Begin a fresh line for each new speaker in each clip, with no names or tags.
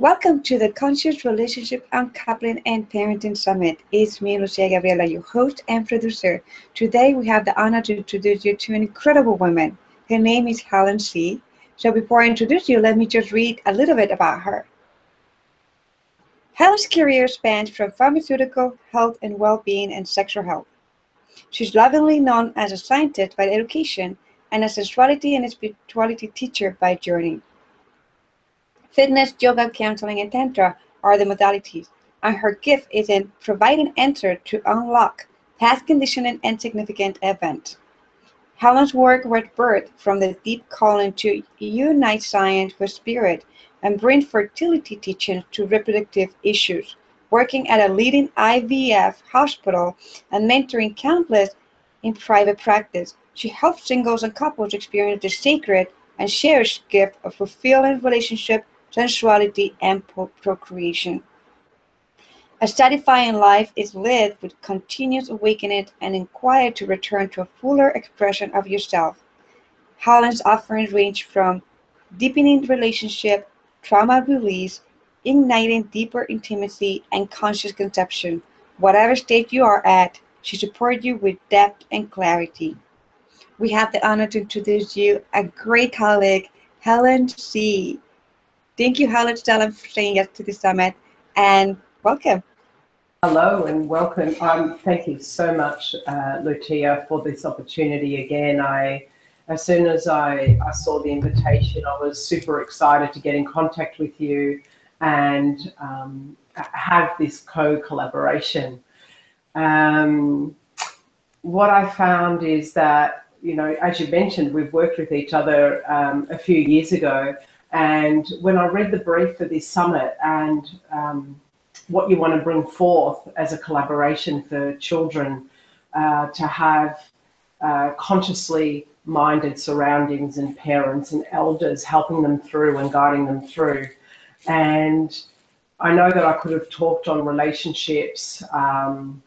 Welcome to the Conscious Relationship Uncoupling and Parenting Summit. It's me, Lucia Gabriela, your host and producer. Today we have the honor to introduce you to an incredible woman. Her name is Helen C. So before I introduce you, let me just read a little bit about her. Helen's career spans from pharmaceutical, health and well-being, and sexual health. She's lovingly known as a scientist by education and a sensuality and spirituality teacher by journey. Fitness, yoga, counseling, and tantra are the modalities, and her gift is in providing answer to unlock past conditioning and significant events. Helen's work was birthed from the deep calling to unite science with spirit and bring fertility teachings to reproductive issues, working at a leading IVF hospital and mentoring countless in private practice. She helps singles and couples experience the sacred and cherished gift of fulfilling relationship sensuality, and procreation. A satisfying life is lived with continuous awakening and inquire to return to a fuller expression of yourself. Helen's offerings range from deepening relationship, trauma release, igniting deeper intimacy, and conscious conception. Whatever state you are at, she supports you with depth and clarity. We have the honor to introduce you a great colleague, Helen C. Thank you, Helen Stalin, for saying yes to the summit, and welcome.
Hello and welcome. Um, thank you so much, uh, Lucia, for this opportunity again. I, as soon as I, I saw the invitation, I was super excited to get in contact with you and um, have this co-collaboration. Um, what I found is that, you know, as you mentioned, we've worked with each other um, a few years ago, and when I read the brief for this summit and um, what you want to bring forth as a collaboration for children uh, to have uh, consciously minded surroundings and parents and elders helping them through and guiding them through. And I know that I could have talked on relationships, um,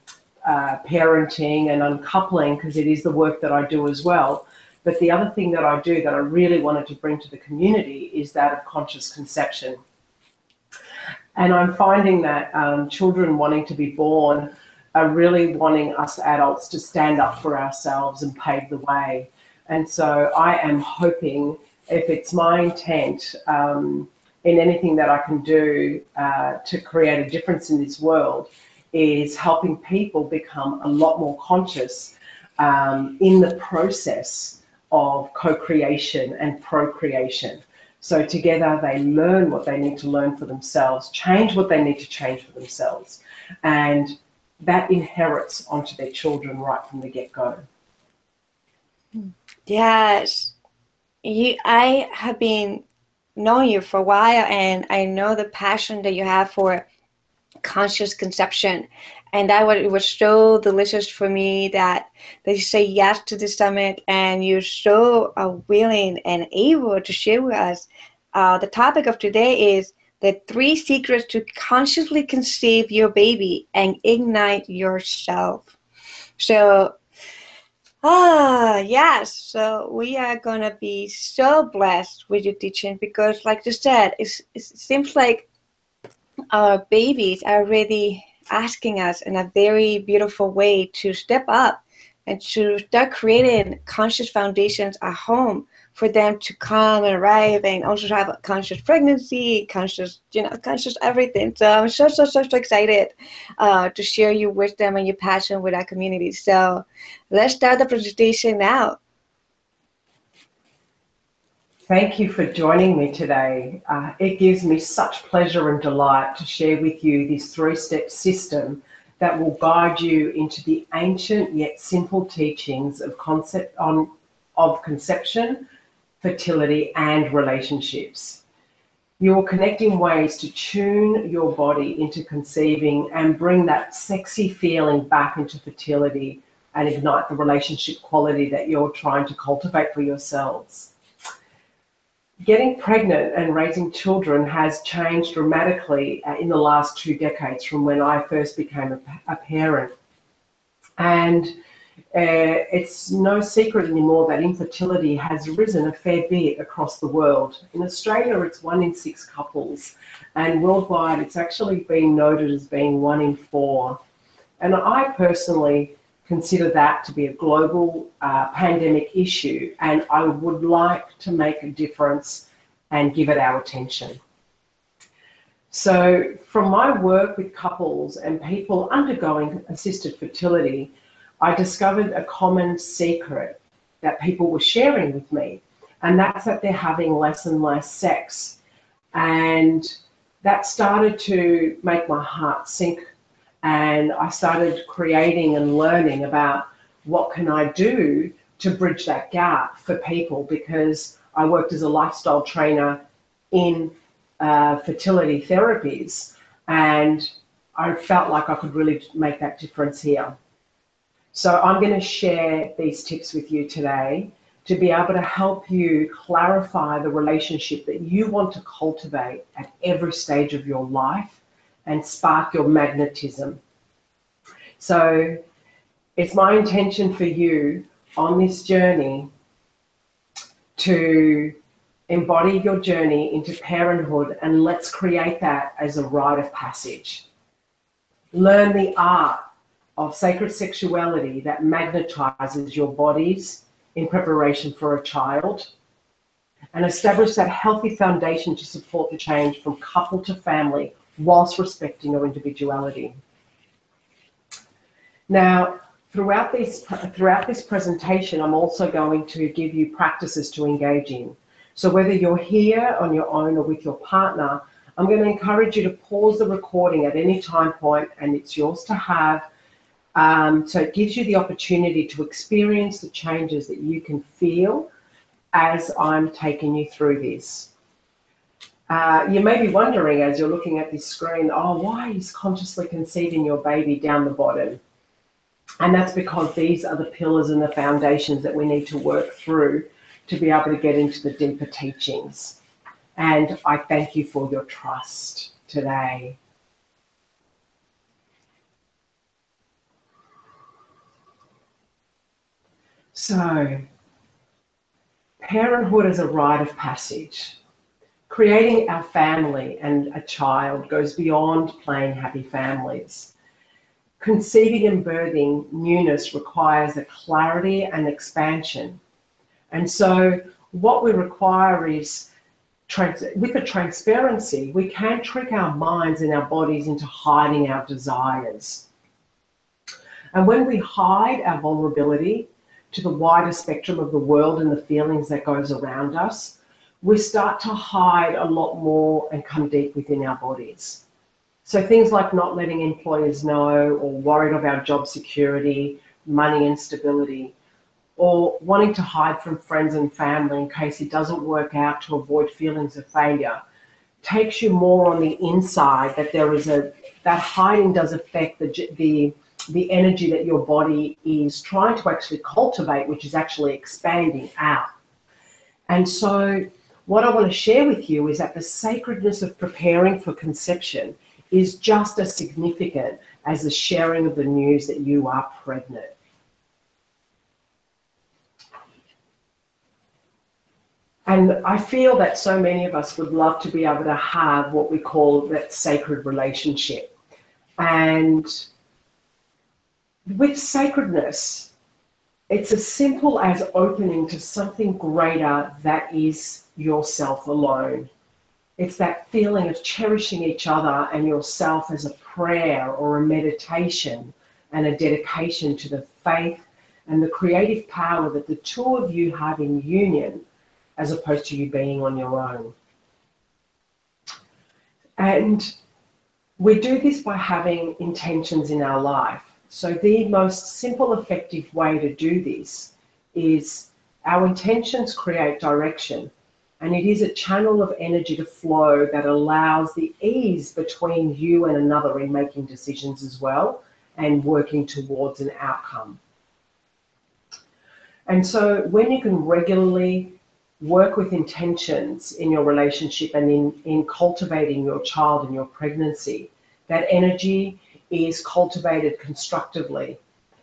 uh, parenting, and uncoupling because it is the work that I do as well. But the other thing that I do that I really wanted to bring to the community is that of conscious conception. And I'm finding that um, children wanting to be born are really wanting us adults to stand up for ourselves and pave the way. And so I am hoping, if it's my intent um, in anything that I can do uh, to create a difference in this world, is helping people become a lot more conscious um, in the process of co-creation and procreation. So together they learn what they need to learn for themselves, change what they need to change for themselves, and that inherits onto their children right from the get-go.
Yes, you. I have been knowing you for a while, and I know the passion that you have for conscious conception and that was, it was so delicious for me that they say yes to the summit and you're so uh, willing and able to share with us. Uh, the topic of today is the three secrets to consciously conceive your baby and ignite yourself. So, ah, yes. So we are gonna be so blessed with your teaching because, like you said, it seems like our babies are ready asking us in a very beautiful way to step up and to start creating conscious foundations at home for them to come and arrive and also have a conscious pregnancy, conscious, you know, conscious everything. So I'm so, so, so, so excited uh, to share your wisdom and your passion with our community. So let's start the presentation now.
Thank you for joining me today. Uh, it gives me such pleasure and delight to share with you this three-step system that will guide you into the ancient yet simple teachings of concept on of conception, fertility, and relationships. You're connecting ways to tune your body into conceiving and bring that sexy feeling back into fertility and ignite the relationship quality that you're trying to cultivate for yourselves getting pregnant and raising children has changed dramatically uh, in the last two decades from when I first became a, parent. And uh, it's no secret anymore that infertility has risen a fair bit across the world. In Australia, it's one in six couples, and worldwide, it's actually been noted as being one in four. And I personally consider that to be a global uh, pandemic issue, and I would like to make a difference and give it our attention. So, from my work with couples and people undergoing assisted fertility, I discovered a common secret that people were sharing with me, and that's that they're having less and less sex. And that started to make my heart sink, and I started creating and learning about what can I do to bridge that gap for people because I worked as a lifestyle trainer in uh, fertility therapies, and I felt like I could really make that difference here. So I'm going to share these tips with you today to be able to help you clarify the relationship that you want to cultivate at every stage of your life and spark your magnetism. So it's my intention for you on this journey to embody your journey into parenthood and let's create that as a rite of passage. Learn the art of sacred sexuality that magnetizes your bodies in preparation for a child and establish that healthy foundation to support the change from couple to family whilst respecting your individuality. Now, throughout this, throughout this presentation, I'm also going to give you practices to engage in. So whether you're here on your own or with your partner, I'm going to encourage you to pause the recording at any time point and it's yours to have um, so it gives you the opportunity to experience the changes that you can feel as I'm taking you through this. Uh, you may be wondering as you're looking at this screen, oh, why is consciously conceiving your baby down the bottom? And that's because these are the pillars and the foundations that we need to work through to be able to get into the deeper teachings. And I thank you for your trust today. So, parenthood is a rite of passage. Creating our family and a child goes beyond plain happy families. Conceiving and birthing newness requires a clarity and expansion. And so, what we require is with the transparency, we can trick our minds and our bodies into hiding our desires. And when we hide our vulnerability, to the wider spectrum of the world and the feelings that goes around us, we start to hide a lot more and come deep within our bodies. So things like not letting employers know or worried about job security, money instability, or wanting to hide from friends and family in case it doesn't work out to avoid feelings of failure takes you more on the inside that there is a that hiding does affect the the the energy that your body is trying to actually cultivate, which is actually expanding out. And so, what I want to share with you is that the sacredness of preparing for conception is just as significant as the sharing of the news that you are pregnant. And I feel that so many of us would love to be able to have what we call that sacred relationship. And with sacredness, it's as simple as opening to something greater that is yourself alone. It's that feeling of cherishing each other and yourself as a prayer or a meditation and a dedication to the faith and the creative power that the two of you have in union as opposed to you being on your own. And we do this by having intentions in our life. So the most simple, effective way to do this is our intentions create direction. And it is a channel of energy to flow that allows the ease between you and another in making decisions as well and working towards an outcome. And so when you can regularly work with intentions in your relationship and in, in cultivating your child and your pregnancy, that energy is cultivated constructively.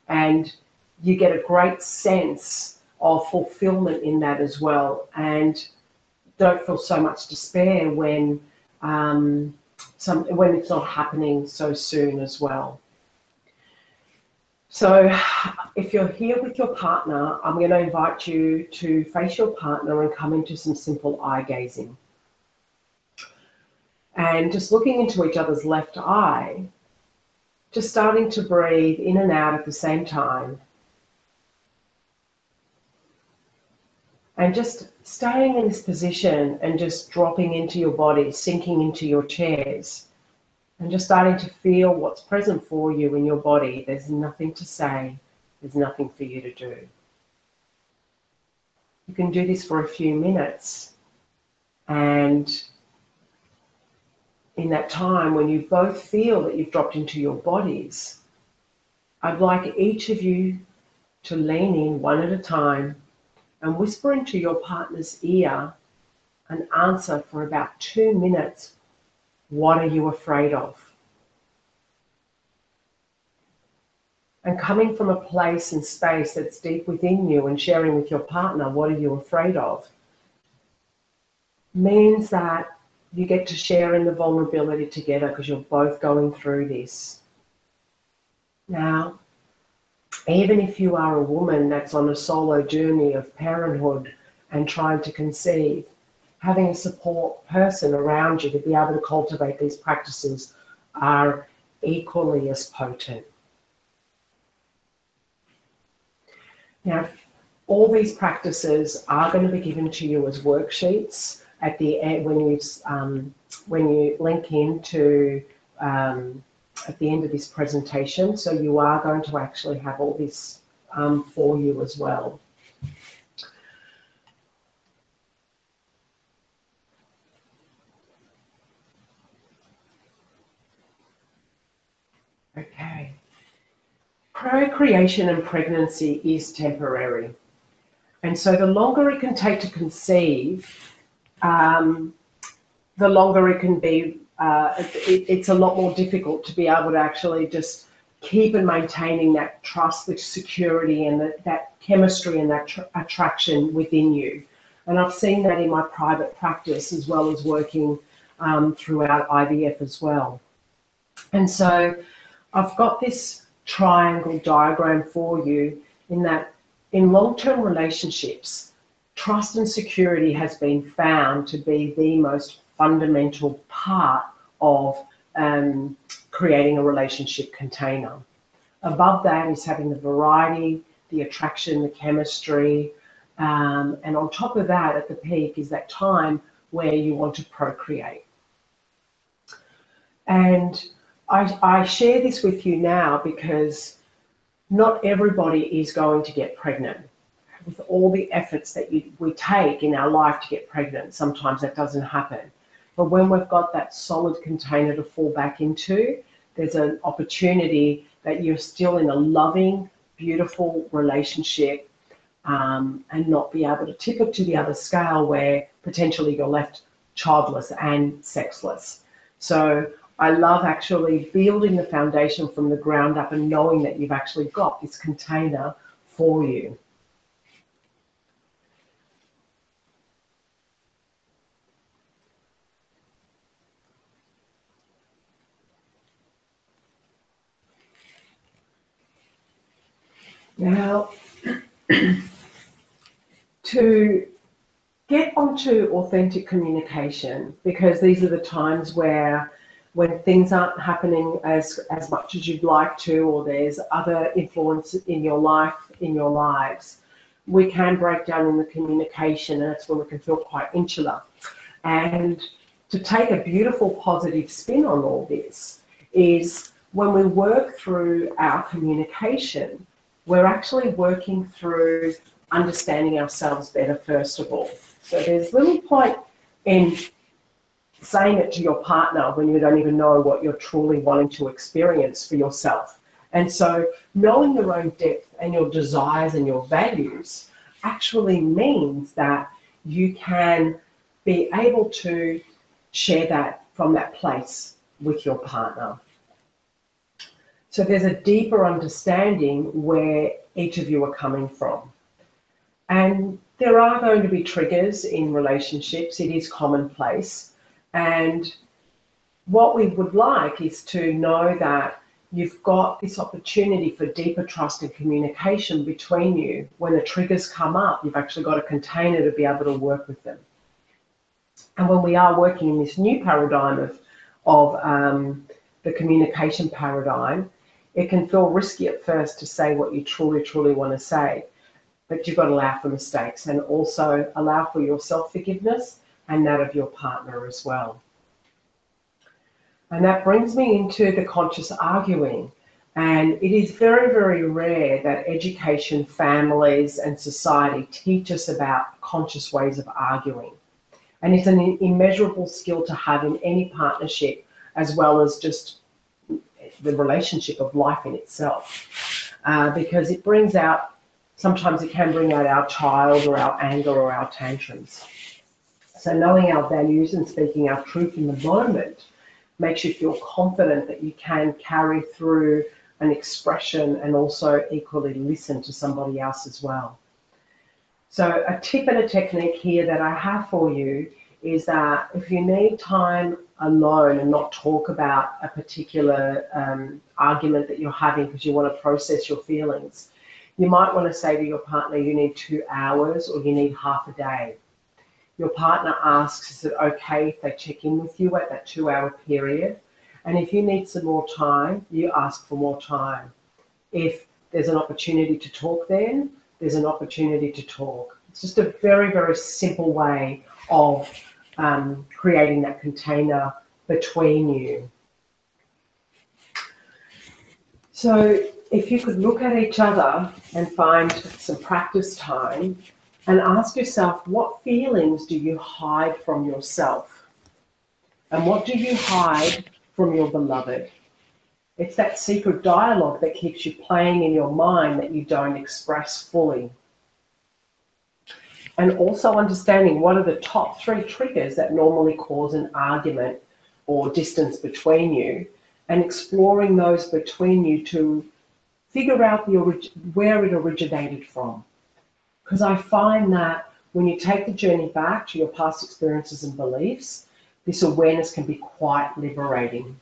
And you get a great sense of fulfillment in that as well. And don't feel so much despair when um, some when it's not happening so soon as well. So if you're here with your partner, I'm going to invite you to face your partner and come into some simple eye gazing. And just looking into each other's left eye, just starting to breathe in and out at the same time. And just staying in this position and just dropping into your body, sinking into your chairs, and just starting to feel what's present for you in your body. There's nothing to say, there's nothing for you to do. You can do this for a few minutes, and in that time when you both feel that you've dropped into your bodies, I'd like each of you to lean in one at a time and whisper into your partner's ear an answer for about two minutes. What are you afraid of? And coming from a place and space that's deep within you and sharing with your partner, what are you afraid of? Means that you get to share in the vulnerability together because you're both going through this. Now, even if you are a woman that's on a solo journey of parenthood and trying to conceive, having a support person around you to be able to cultivate these practices are equally as potent. Now, all these practices are going to be given to you as worksheets at the end when you um, when you link into um, at the end of this presentation. So you are going to actually have all this um, for you as well. Okay. Procreation and pregnancy is temporary. And so the longer it can take to conceive, um, the longer it can be uh, it, it's a lot more difficult to be able to actually just keep and maintaining that trust, the security, and the, that chemistry and that tr- attraction within you. And I've seen that in my private practice as well as working um, throughout IVF as well. And so I've got this triangle diagram for you in that in long term relationships, trust and security has been found to be the most fundamental part of um, creating a relationship container. Above that is having the variety, the attraction, the chemistry, um, and on top of that, at the peak, is that time where you want to procreate. And I, I share this with you now because not everybody is going to get pregnant. With all the efforts that you, we take in our life to get pregnant, sometimes that doesn't happen. But when we've got that solid container to fall back into, there's an opportunity that you're still in a loving, beautiful relationship um, and not be able to tip it to the other scale where potentially you're left childless and sexless. So I love actually building the foundation from the ground up and knowing that you've actually got this container for you. Now, to get onto authentic communication, because these are the times where when things aren't happening as, as much as you'd like to, or there's other influence in your life, in your lives, we can break down in the communication, and that's when we can feel quite insular. And to take a beautiful positive spin on all this is when we work through our communication, we're actually working through understanding ourselves better, first of all. So there's little point in saying it to your partner when you don't even know what you're truly wanting to experience for yourself. And so knowing your own depth and your desires and your values actually means that you can be able to share that from that place with your partner. So there's a deeper understanding where each of you are coming from. And there are going to be triggers in relationships, it is commonplace. And what we would like is to know that you've got this opportunity for deeper trust and communication between you. When the triggers come up, you've actually got a container to be able to work with them. And when we are working in this new paradigm of, of um, the communication paradigm, it can feel risky at first to say what you truly, truly want to say. But you've got to allow for mistakes and also allow for your self forgiveness and that of your partner as well. And that brings me into the conscious arguing. And it is very, very rare that education, families, and society teach us about conscious ways of arguing. And it's an immeasurable skill to have in any partnership, as well as just the relationship of life in itself. Uh, because it brings out, sometimes it can bring out our child or our anger or our tantrums. So knowing our values and speaking our truth in the moment makes you feel confident that you can carry through an expression and also equally listen to somebody else as well. So a tip and a technique here that I have for you is that if you need time alone and not talk about a particular um, argument that you're having because you want to process your feelings, you might want to say to your partner, you need two hours or you need half a day your partner asks, is it okay if they check in with you at that two hour period? And if you need some more time, you ask for more time. If there's an opportunity to talk then, there's an opportunity to talk. It's just a very, very simple way of um, creating that container between you. So if you could look at each other and find some practice time and ask yourself what feelings do you hide from yourself? And what do you hide from your beloved? It's that secret dialogue that keeps you playing in your mind that you don't express fully. And also understanding what are the top three triggers that normally cause an argument or distance between you, and exploring those between you to figure out the where it originated from. Because I find that when you take the journey back to your past experiences and beliefs, this awareness can be quite liberating.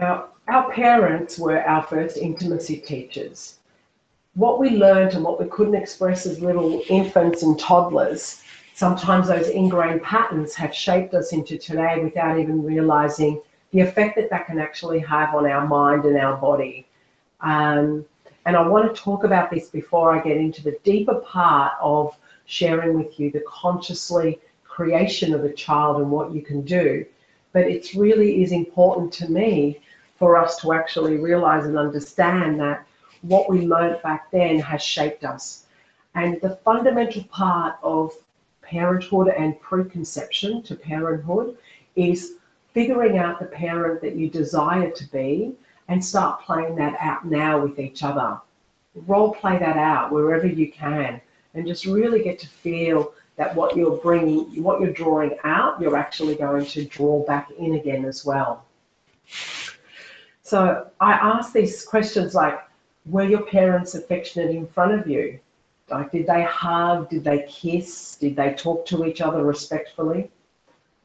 Now, our parents were our first intimacy teachers. What we learned and what we couldn't express as little infants and toddlers, sometimes those ingrained patterns have shaped us into today without even realizing the effect that that can actually have on our mind and our body. Um, and I want to talk about this before I get into the deeper part of sharing with you the consciously creation of a child and what you can do. But it really is important to me for us to actually realize and understand that what we learned back then has shaped us. And the fundamental part of parenthood and preconception to parenthood is figuring out the parent that you desire to be and start playing that out now with each other. Role play that out wherever you can and just really get to feel that what you're bringing, what you're drawing out, you're actually going to draw back in again as well. So I ask these questions like, were your parents affectionate in front of you? Like, did they hug? Did they kiss? Did they talk to each other respectfully?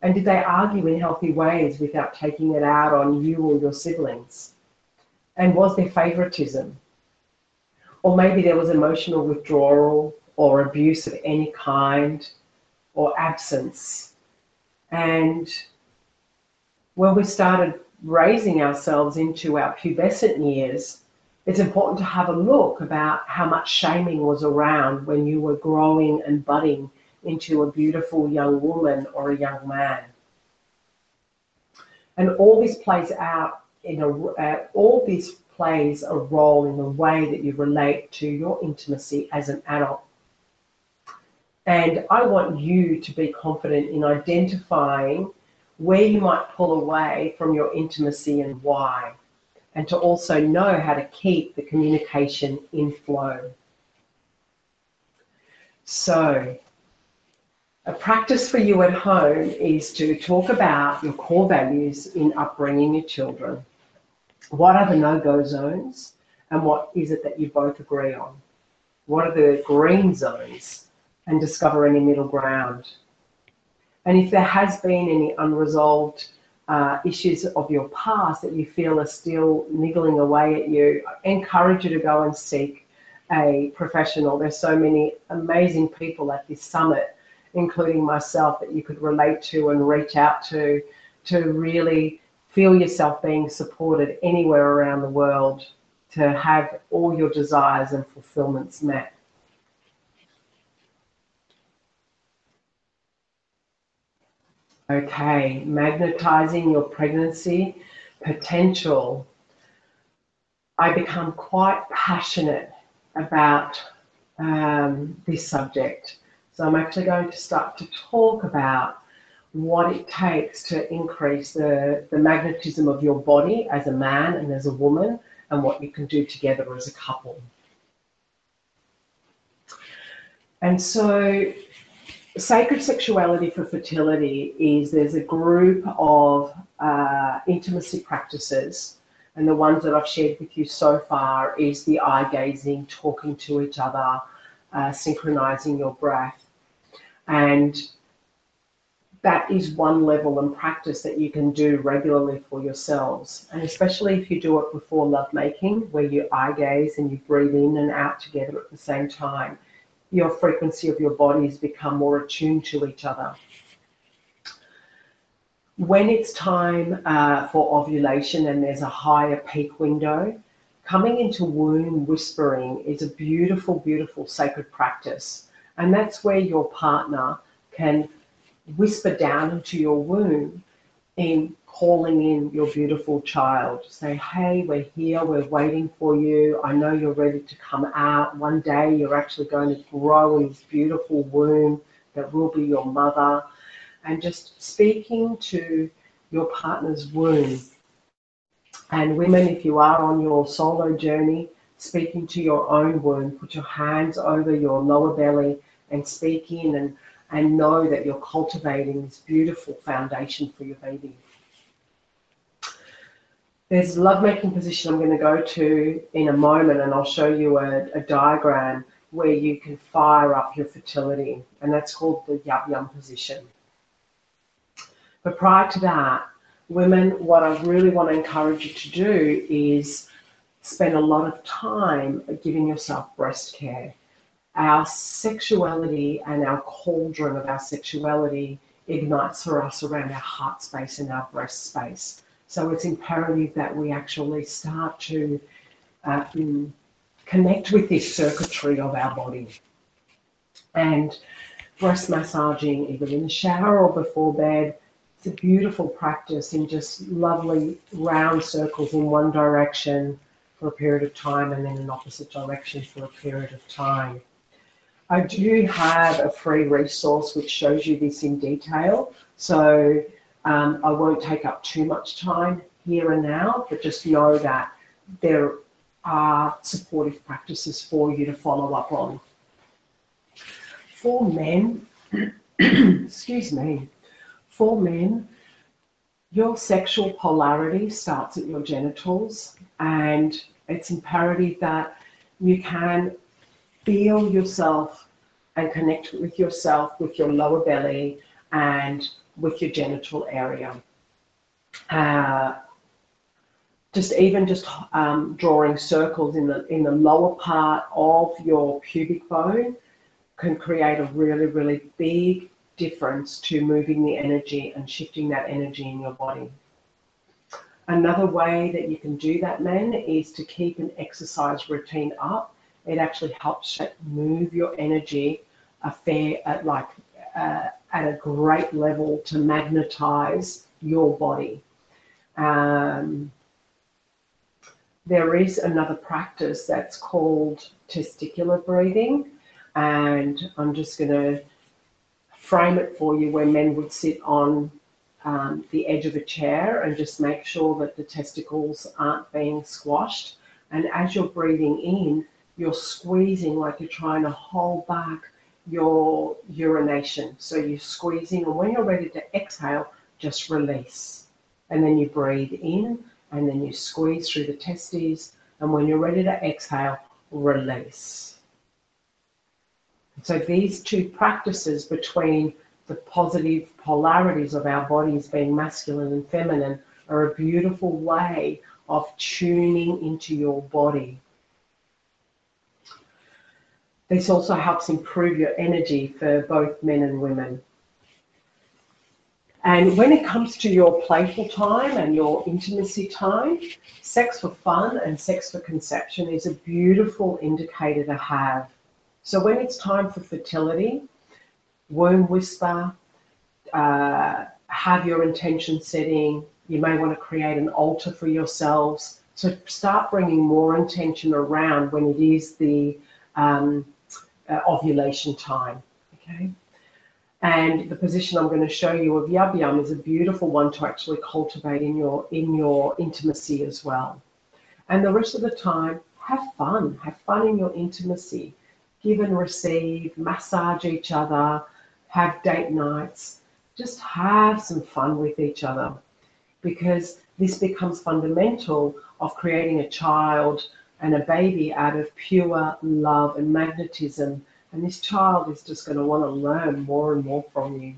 And did they argue in healthy ways without taking it out on you or your siblings? And was there favoritism? Or maybe there was emotional withdrawal or abuse of any kind or absence. And when we started raising ourselves into our pubescent years, it's important to have a look about how much shaming was around when you were growing and budding into a beautiful young woman or a young man. And all this plays out in a, uh, all this plays a role in the way that you relate to your intimacy as an adult. And I want you to be confident in identifying where you might pull away from your intimacy and why, and to also know how to keep the communication in flow. So, A practice for you at home is to talk about your core values in upbringing your children. What are the no-go zones and what is it that you both agree on? What are the green zones and discover any middle ground? And if there has been any unresolved uh, issues of your past that you feel are still niggling away at you, I encourage you to go and seek a professional. There's so many amazing people at this summit, including myself, that you could relate to and reach out to to really feel yourself being supported anywhere around the world to have all your desires and fulfillments met. Okay, magnetizing your pregnancy potential. I become quite passionate about um, this subject. So I'm actually going to start to talk about what it takes to increase the, the magnetism of your body as a man and as a woman and what you can do together as a couple. And so sacred sexuality for fertility is there's a group of uh, intimacy practices and the ones that I've shared with you so far is the eye gazing, talking to each other, uh, synchronizing your breath. And that is one level and practice that you can do regularly for yourselves. And especially if you do it before lovemaking, where you eye gaze and you breathe in and out together at the same time your frequency of your bodies become more attuned to each other. When it's time uh, for ovulation and there's a higher peak window, coming into womb whispering is a beautiful, beautiful sacred practice. And that's where your partner can whisper down into your womb in calling in your beautiful child. Say, hey, we're here, we're waiting for you. I know you're ready to come out. One day you're actually going to grow in this beautiful womb that will be your mother. And just speaking to your partner's womb. And women, if you are on your solo journey, speaking to your own womb, put your hands over your lower belly and speak in and, and know that you're cultivating this beautiful foundation for your baby. There's a lovemaking position I'm going to go to in a moment, and I'll show you a, a diagram where you can fire up your fertility, and that's called the Yab Yum position. But prior to that, women, what I really want to encourage you to do is spend a lot of time giving yourself breast care. Our sexuality and our cauldron of our sexuality ignites for us around our heart space and our breast space. So it's imperative that we actually start to uh, connect with this circuitry of our body. And breast massaging, either in the shower or before bed, it's a beautiful practice in just lovely round circles in one direction for a period of time and then in opposite direction for a period of time. I do have a free resource which shows you this in detail. So um, I won't take up too much time here and now, but just know that there are supportive practices for you to follow up on. For men, excuse me, for men, your sexual polarity starts at your genitals, and it's imperative that you can feel yourself and connect with yourself with your lower belly and with your genital area. Uh, just even just um, drawing circles in the in the lower part of your pubic bone can create a really really big difference to moving the energy and shifting that energy in your body. Another way that you can do that, men, is to keep an exercise routine up. It actually helps move your energy a fair, at like uh, at a great level to magnetize your body. Um, there is another practice that's called testicular breathing, and I'm just going to frame it for you where men would sit on um, the edge of a chair and just make sure that the testicles aren't being squashed. And as you're breathing in, you're squeezing like you're trying to hold back your urination. So you're squeezing, and when you're ready to exhale, just release. And then you breathe in, and then you squeeze through the testes. And when you're ready to exhale, release. So these two practices between the positive polarities of our bodies being masculine and feminine are a beautiful way of tuning into your body. This also helps improve your energy for both men and women. And when it comes to your playful time and your intimacy time, sex for fun and sex for conception is a beautiful indicator to have. So when it's time for fertility, womb whisper, uh, have your intention setting. You may want to create an altar for yourselves. So start bringing more intention around when it is the um, uh, ovulation time. Okay. And the position I'm going to show you of yab yum is a beautiful one to actually cultivate in your in your intimacy as well. And the rest of the time, have fun. Have fun in your intimacy. Give and receive, massage each other, have date nights, just have some fun with each other because this becomes fundamental of creating a child and a baby out of pure love and magnetism. And this child is just going to want to learn more and more from you.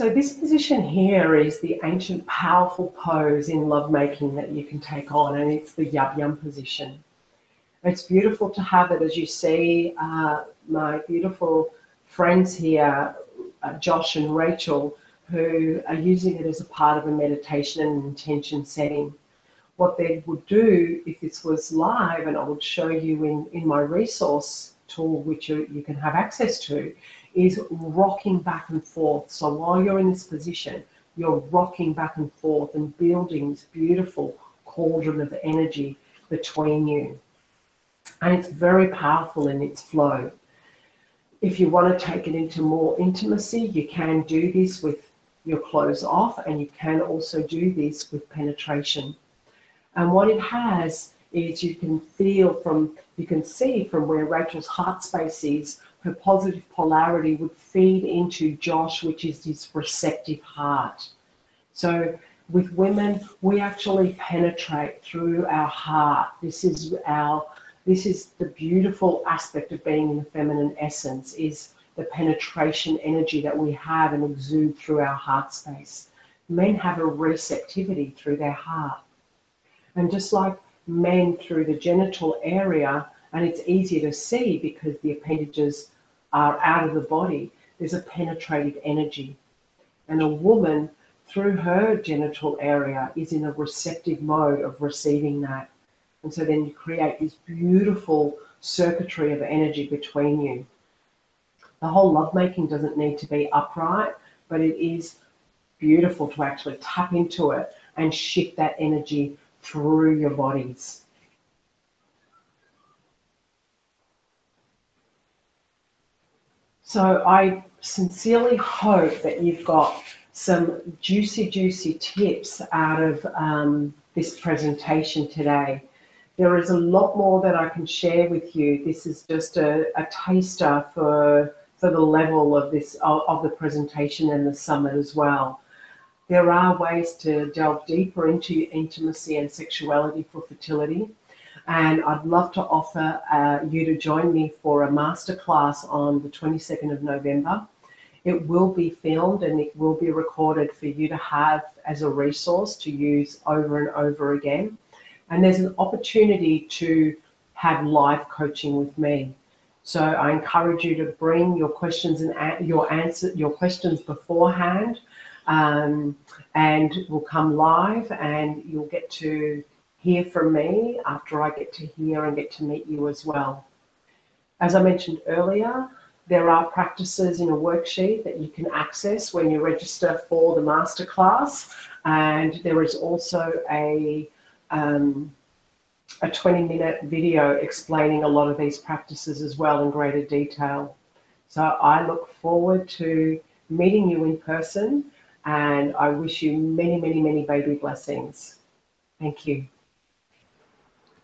So this position here is the ancient powerful pose in lovemaking that you can take on, and it's the yab yum position. It's beautiful to have it as you see uh, my beautiful friends here, uh, Josh and Rachel, who are using it as a part of a meditation and intention setting. What they would do if this was live, and I would show you in, in my resource tool, which you, you can have access to, is rocking back and forth. So while you're in this position, you're rocking back and forth and building this beautiful cauldron of energy between you. And it's very powerful in its flow. If you want to take it into more intimacy, you can do this with your clothes off, and you can also do this with penetration. And what it has is you can feel from, you can see from where Rachel's heart space is her positive polarity would feed into Josh, which is his receptive heart. So with women, we actually penetrate through our heart. This is our this is the beautiful aspect of being in the feminine essence is the penetration energy that we have and exude through our heart space. Men have a receptivity through their heart. And just like men through the genital area, and it's easier to see because the appendages are out of the body. There's a penetrative energy. And a woman, through her genital area, is in a receptive mode of receiving that. And so then you create this beautiful circuitry of energy between you. The whole lovemaking doesn't need to be upright, but it is beautiful to actually tap into it and shift that energy through your bodies. So I sincerely hope that you've got some juicy, juicy tips out of um, this presentation today. There is a lot more that I can share with you. This is just a, a taster for, for the level of this of, the presentation and the summit as well. There are ways to delve deeper into intimacy and sexuality for fertility and I'd love to offer uh, you to join me for a masterclass on the 22nd of November. It will be filmed and it will be recorded for you to have as a resource to use over and over again. And there's an opportunity to have live coaching with me. So I encourage you to bring your questions and your answer, your questions beforehand, um, and we'll come live, and you'll get to hear from me after I get to hear and get to meet you as well. As I mentioned earlier, there are practices in a worksheet that you can access when you register for the masterclass, and there is also a um, a 20 minute video explaining a lot of these practices as well in greater detail. So I look forward to meeting you in person and I wish you many, many, many baby blessings. Thank you.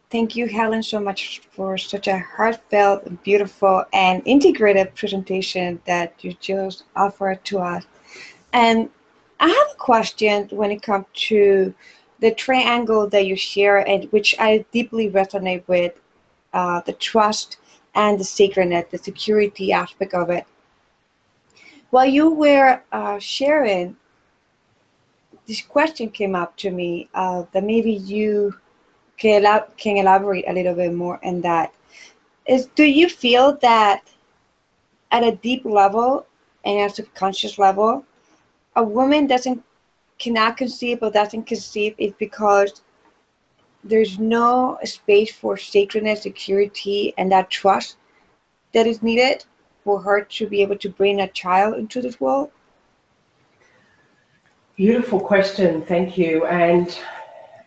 Thank you, Helen, so much for such a heartfelt, beautiful, and integrated presentation that you just offered to us. And I have a question when it comes to the triangle that you share, and which I deeply resonate with, uh, the trust and the sacredness, the security aspect of it. While you were uh, sharing, this question came up to me uh, that maybe you can, elab- can elaborate a little bit more on that. Is do you feel that at a deep level and a subconscious level, a woman doesn't cannot conceive or doesn't conceive is because there's no space for sacredness, security, and that trust that is needed for her to be able to bring a child into this world?
Beautiful question, thank you. And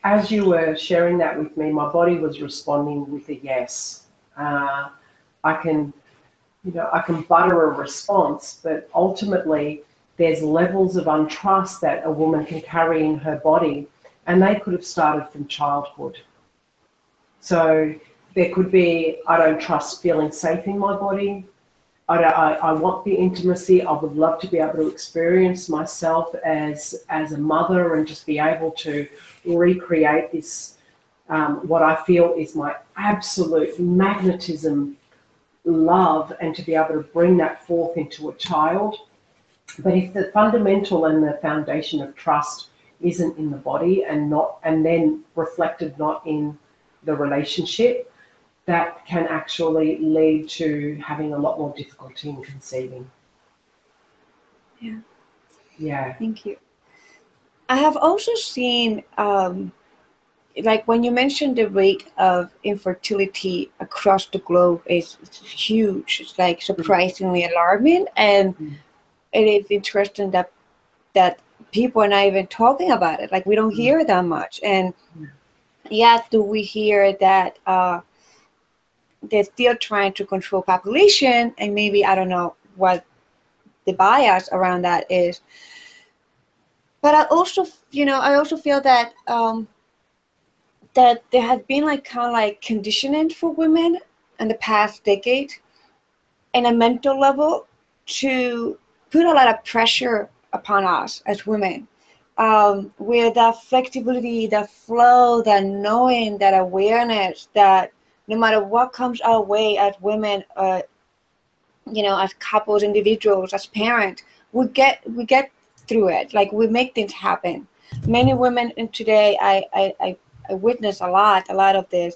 as you were sharing that with me, my body was responding with a yes. Uh, I can, you know, I can butter a response, but ultimately there's levels of untrust that a woman can carry in her body, and they could have started from childhood. So there could be, I don't trust feeling safe in my body. I, I, I, want the intimacy. I would love to be able to experience myself as as a mother and just be able to recreate this. Um, what I feel is my absolute magnetism, love, and to be able to bring that forth into a child. But if the fundamental and the foundation of trust isn't in the body and not and then reflected not in the relationship, that can actually lead to having a lot more difficulty in conceiving.
Yeah.
Yeah.
Thank you. I have also seen, um, like when you mentioned the rate of infertility across the globe is huge. It's like surprisingly alarming, and mm. It is interesting that that people are not even talking about it. Like we don't hear that much, and yet do we hear that uh, they're still trying to control population? And maybe i don't know what the bias around that is. But i also you know i also feel that um, that there has been like kind of like conditioning for women in the past decade in a mental level to put a lot of pressure upon us as women um, with that flexibility, that flow, that knowing, that awareness, that no matter what comes our way as women, uh, you know, as couples, individuals, as parents, we get we get through it. Like we make things happen. Many women in today, I I, I, I witness a lot, a lot of this.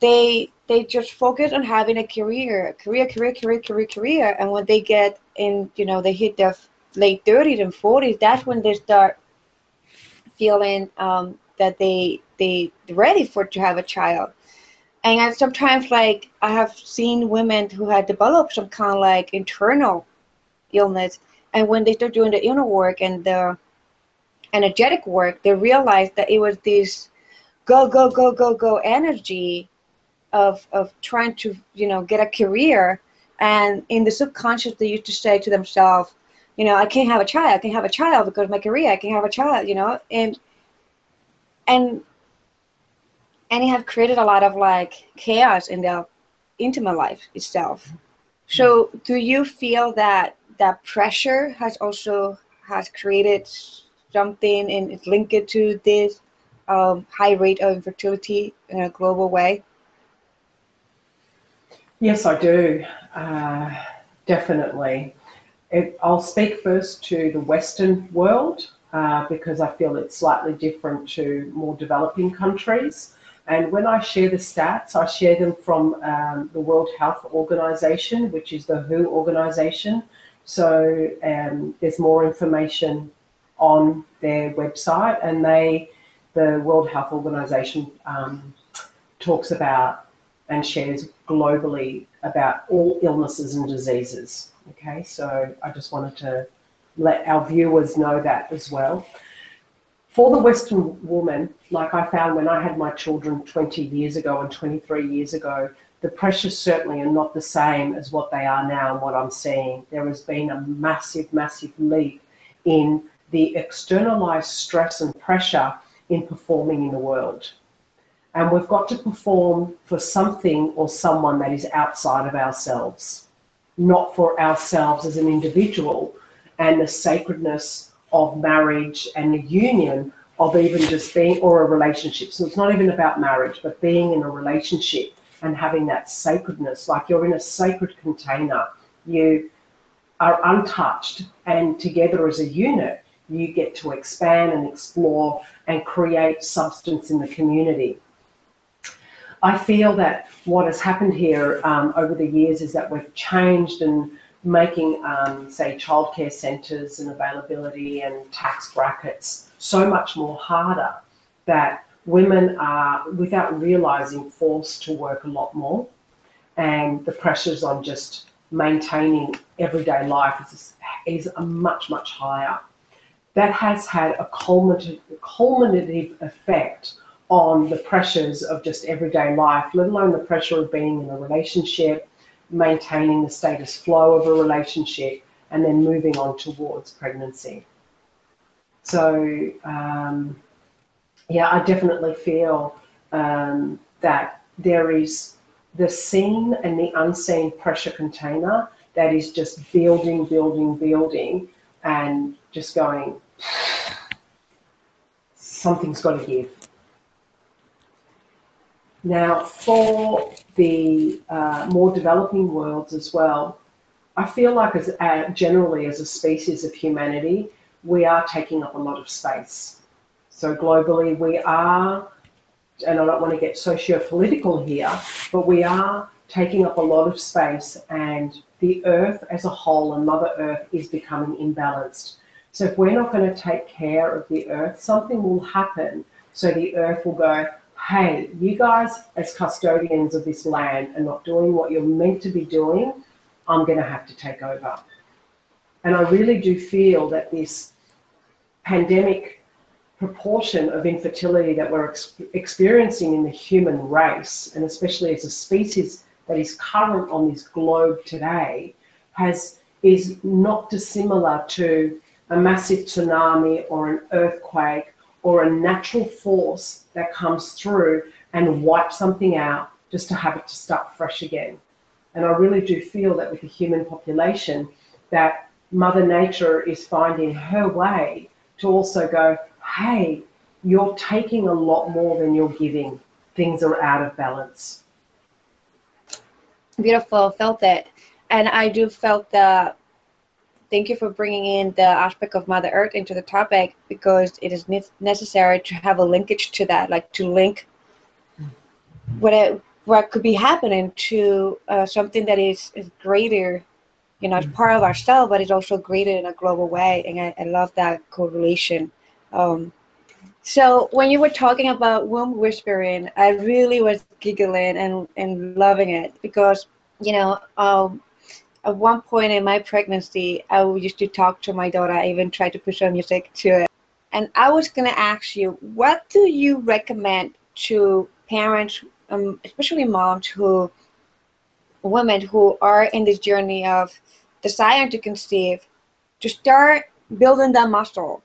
They they just focus on having a career, career, career, career, career, career, and when they get in, you know, they hit their late 30s and 40s, that's when they start feeling um, that they they ready for to have a child. And sometimes like i have seen women who had developed some kind of like internal illness and when they start doing the inner work and the energetic work they realize that it was this go go go go go energy of of trying to you know get a career and in the subconscious they used to say to themselves you know i can't have a child i can have a child because my career i can't have a child you know and and and it have created a lot of like chaos in their intimate life itself. So do you feel that that pressure has also has created something and it's linked to this um, high rate of infertility in a global way?
Yes, I do. Uh, definitely. It, I'll speak first to the Western world uh, because I feel it's slightly different to more developing countries. And when I share the stats, I share them from um, the World Health Organization, which is the WHO organization. So um, there's more information on their website, and they, the World Health Organization, um, talks about and shares globally about all illnesses and diseases. Okay, so I just wanted to let our viewers know that as well for the Western woman, like I found when I had my children 20 years ago and 23 years ago, the pressures certainly are not the same as what they are now and what I'm seeing. There has been a massive, massive leap in the externalized stress and pressure in performing in the world. And we've got to perform for something or someone that is outside of ourselves, not for ourselves as an individual and the sacredness of marriage and the union of even just being, or a relationship. So it's not even about marriage, but being in a relationship and having that sacredness, like you're in a sacred container. You are untouched, and together as a unit, you get to expand and explore and create substance in the community. I feel that what has happened here um, over the years is that we've changed and making, um, say, childcare centres and availability and tax brackets so much more harder that women are, without realising, forced to work a lot more. And the pressures on just maintaining everyday life is, is much, much higher. That has had a culminative effect on the pressures of just everyday life, let alone the pressure of being in a relationship, maintaining the status flow of a relationship, and then moving on towards pregnancy. So, um, yeah, I definitely feel um, that there is the seen and the unseen pressure container that is just building, building, building, and just going, something's got to give. Now, for the uh, more developing worlds as well, I feel like as uh, generally as a species of humanity, we are taking up a lot of space. So globally, we are, and I don't want to get socio-political here, but we are taking up a lot of space and the earth as a whole and Mother Earth is becoming imbalanced. So if we're not going to take care of the earth, something will happen. So the earth will go, hey, you guys as custodians of this land are not doing what you're meant to be doing, I'm going to have to take over. And I really do feel that this pandemic proportion of infertility that we're ex experiencing in the human race, and especially as a species that is current on this globe today, has is not dissimilar to a massive tsunami or an earthquake or a natural force that comes through and wipes something out just to have it to start fresh again. And I really do feel that with the human population, that Mother Nature is finding her way to also go, hey, you're taking a lot more than you're giving. Things are out of balance.
Beautiful, felt it. And I do felt the thank you for bringing in the aspect of Mother Earth into the topic because it is ne necessary to have a linkage to that, like to link what it, what could be happening to uh, something that is, is greater, you know, it's part of ourselves, but it's also greater in a global way. And I, I love that correlation. Um, so when you were talking about womb whispering, I really was giggling and, and loving it because, you know, um, at one point in my pregnancy, I used to talk to my daughter. I even tried to push her music to it. And I was going to ask you, what do you recommend to parents, um, especially moms who, women who are in this journey of desiring to conceive, to start building that muscle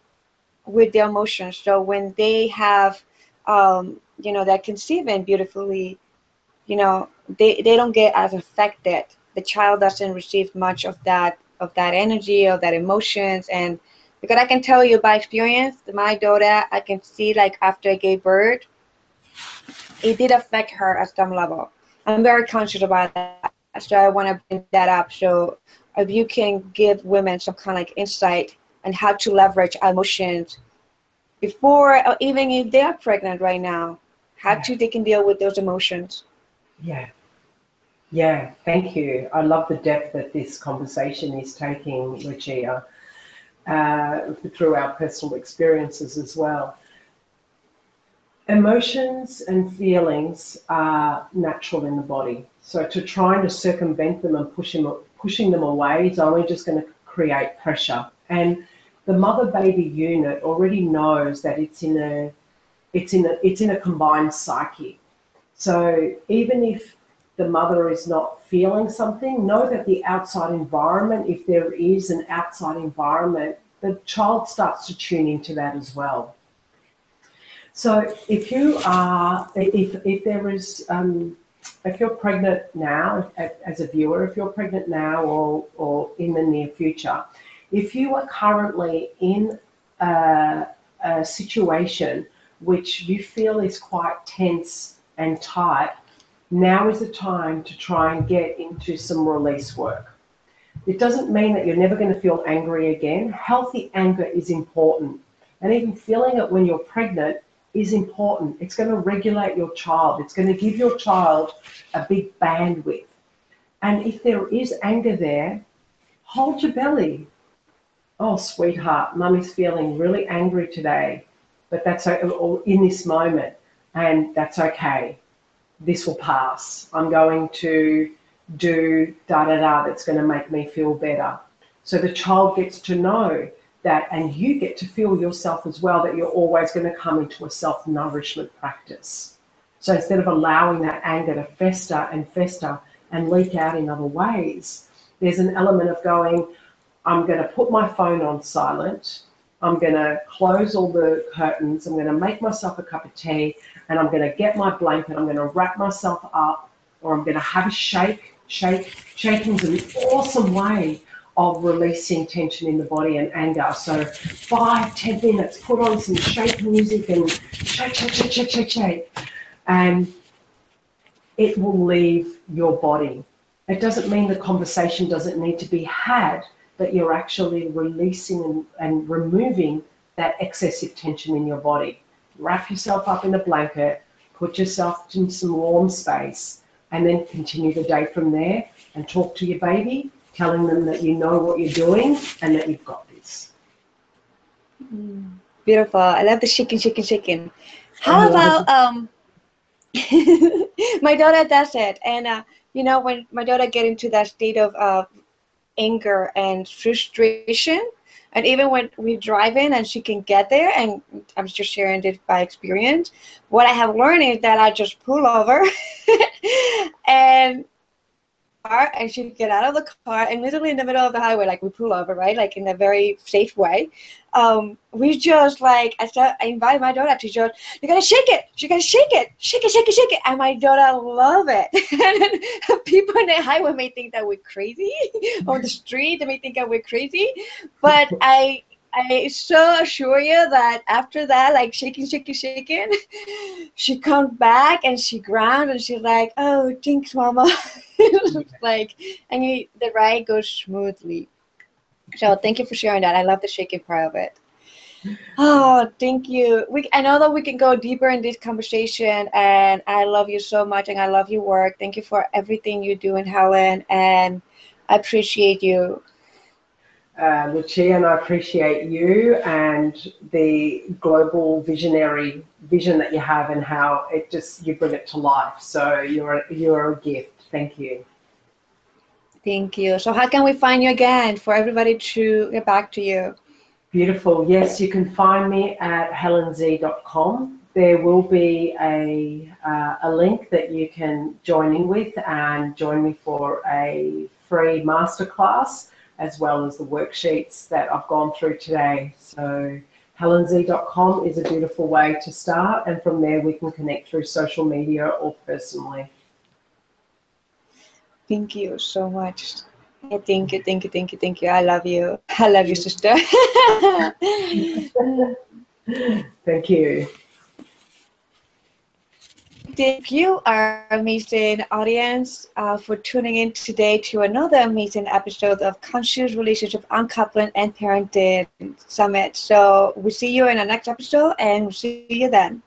with their emotions. So when they have, um, you know, that conceiving beautifully, you know, they, they don't get as affected the child doesn't receive much of that of that energy or that emotions and because I can tell you by experience, my daughter, I can see like after I gave birth, it did affect her at some level. I'm very conscious about that, so I want to bring that up. So if you can give women some kind of like insight on how to leverage emotions before, or even if they are pregnant right now, how yeah. to they can deal with those emotions.
Yeah, yeah, thank you. I love the depth that this conversation is taking, Lucia, uh, through our personal experiences as well. Emotions and feelings are natural in the body. So to try to circumvent them and push them, pushing them away is only just going to create pressure. And the mother-baby unit already knows that it's in a, it's in a, it's in a combined psyche. So even if the mother is not feeling something, know that the outside environment, if there is an outside environment, the child starts to tune into that as well. So if you are, if, if there is, um, if you're pregnant now, as a viewer, if you're pregnant now or, or in the near future, if you are currently in a, a situation which you feel is quite tense and tight, now is the time to try and get into some release work. It doesn't mean that you're never going to feel angry again. Healthy anger is important. And even feeling it when you're pregnant is important. It's going to regulate your child. It's going to give your child a big bandwidth. And if there is anger there, hold your belly. Oh, sweetheart, mummy's feeling really angry today, but that's in this moment, and that's okay. This will pass. I'm going to do da da da that's going to make me feel better. So the child gets to know that, and you get to feel yourself as well, that you're always going to come into a self nourishment practice. So instead of allowing that anger to fester and fester and leak out in other ways, there's an element of going, I'm going to put my phone on silent. I'm going to close all the curtains. I'm going to make myself a cup of tea and I'm going to get my blanket. I'm going to wrap myself up or I'm going to have a shake. Shake. Shaking is an awesome way of releasing tension in the body and anger. So five, ten minutes, put on some shake music and shake, shake, shake, shake, shake, shake. And it will leave your body. It doesn't mean the conversation doesn't need to be had, but you're actually releasing and, and removing that excessive tension in your body. Wrap yourself up in a blanket, put yourself in some warm space, and then continue the day from there and talk to your baby telling them that you know what you're doing and that you've got this.
Mm, beautiful. I love the shaking, shaking, shaking. How about um? my daughter does it, and uh, you know when my daughter get into that state of uh, anger and frustration, and even when we drive in and she can get there, and I'm just sharing it by experience. What I have learned is that I just pull over, and car and she'd get out of the car and literally in the middle of the highway, like we pull over, right? Like in a very safe way. Um, we just like I start I invite my daughter to just you gotta shake it, you gotta shake it, shake it, shake it, shake it. And my daughter love it. and people in the highway may think that we're crazy on the street, they may think that we're crazy. But I I so assure you that after that, like shaking, shaking, shaking, she comes back and she grounds and she's like, "Oh, thanks, mama." like, and you, the ride goes smoothly. So thank you for sharing that. I love the shaking part of it. Oh, thank you. We, I know that we can go deeper in this conversation, and I love you so much, and I love your work. Thank you for everything you do in Helen, and I appreciate you
uh, Lucia, and I appreciate you and the global visionary vision that you have and how it just you bring it to life. So you're you're a gift. Thank you.
Thank you. So how can we find you again for everybody to get back to you?
Beautiful. Yes, you can find me at helenz.com. There will be a, uh, a link that you can join in with and join me for a free masterclass as well as the worksheets that I've gone through today. So helenz.com is a beautiful way to start and from there we can connect through social media or personally.
Thank you so much. Thank you, thank you, thank you, thank you. I love you. I love you, sister.
thank you.
Thank you, our amazing audience, uh, for tuning in today to another amazing episode of Conscious Relationship Uncoupling and Parenting Summit. So we see you in the next episode, and we'll see you then.